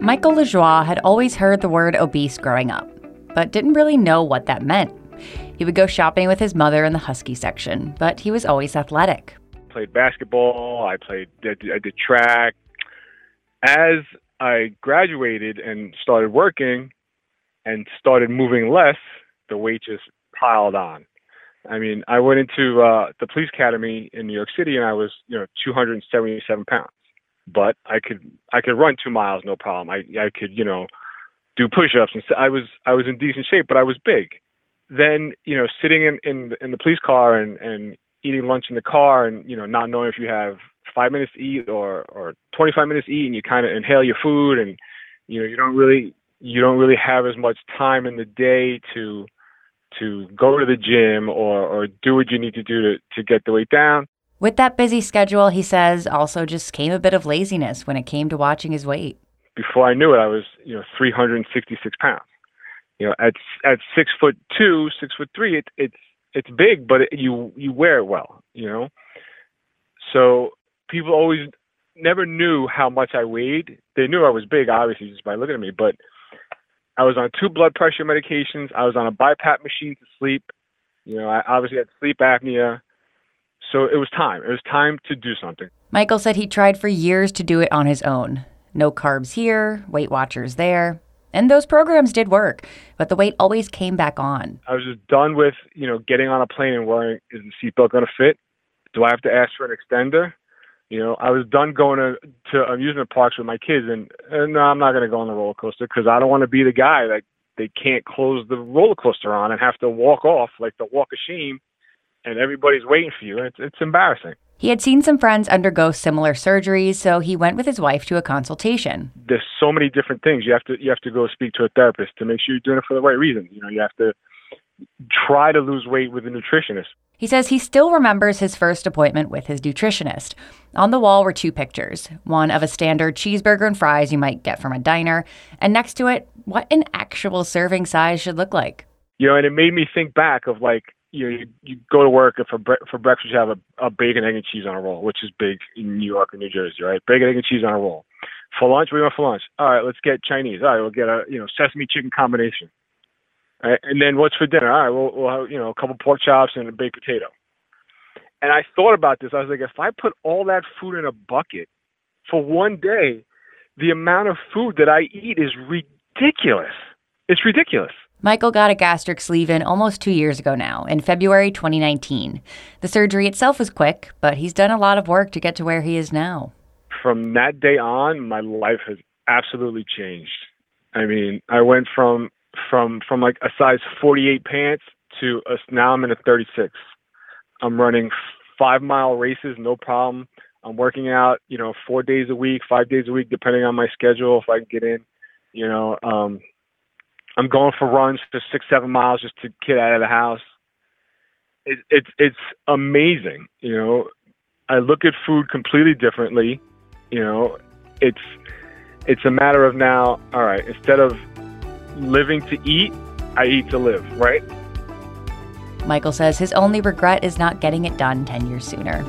Michael Lajoie had always heard the word obese growing up, but didn't really know what that meant. He would go shopping with his mother in the Husky section, but he was always athletic. Played basketball, I played I did track. As I graduated and started working and started moving less, the weight just piled on. I mean, I went into uh, the police academy in New York City and I was, you know, 277 pounds. But I could I could run two miles no problem. I I could you know do push-ups and I was I was in decent shape, but I was big. Then you know sitting in in, in the police car and and eating lunch in the car and you know not knowing if you have five minutes to eat or or 25 minutes to eat and you kind of inhale your food and you know you don't really you don't really have as much time in the day to to go to the gym or or do what you need to do to to get the weight down. With that busy schedule, he says also just came a bit of laziness when it came to watching his weight. Before I knew it, I was you know 366 pounds. You know, at at six foot two, six foot three, it, it's it's big, but it, you you wear it well. You know, so people always never knew how much I weighed. They knew I was big, obviously, just by looking at me. But I was on two blood pressure medications. I was on a BiPAP machine to sleep. You know, I obviously had sleep apnea. So it was time. It was time to do something. Michael said he tried for years to do it on his own. No carbs here, Weight Watchers there. And those programs did work, but the weight always came back on. I was just done with, you know, getting on a plane and worrying, is the seatbelt going to fit? Do I have to ask for an extender? You know, I was done going to, to amusement parks with my kids, and, and no, I'm not going to go on the roller coaster because I don't want to be the guy that they can't close the roller coaster on and have to walk off like the walk of shame, and everybody's waiting for you. It's it's embarrassing. He had seen some friends undergo similar surgeries, so he went with his wife to a consultation. There's so many different things you have to you have to go speak to a therapist to make sure you're doing it for the right reasons. You know, you have to try to lose weight with a nutritionist. He says he still remembers his first appointment with his nutritionist. On the wall were two pictures one of a standard cheeseburger and fries you might get from a diner, and next to it, what an actual serving size should look like. You know, and it made me think back of like, you know, you, you go to work and for bre- for breakfast you have a, a bacon, egg, and cheese on a roll, which is big in New York and New Jersey, right? Bacon, egg, and cheese on a roll. For lunch, we went for lunch. All right, let's get Chinese. All right, we'll get a you know sesame chicken combination. Right? And then what's for dinner? All right, we'll, we'll have, you know, a couple pork chops and a baked potato. And I thought about this. I was like, if I put all that food in a bucket for one day, the amount of food that I eat is ridiculous. It's ridiculous. Michael got a gastric sleeve in almost two years ago now, in February 2019. The surgery itself was quick, but he's done a lot of work to get to where he is now. From that day on, my life has absolutely changed. I mean, I went from from from like a size 48 pants to a, now I'm in a 36. I'm running five mile races, no problem. I'm working out, you know, four days a week, five days a week, depending on my schedule, if I can get in. You know, um, I'm going for runs for six, seven miles just to get out of the house. It, it's it's amazing. You know, I look at food completely differently. You know, it's it's a matter of now. All right, instead of living to eat, I eat to live, right? Michael says his only regret is not getting it done 10 years sooner.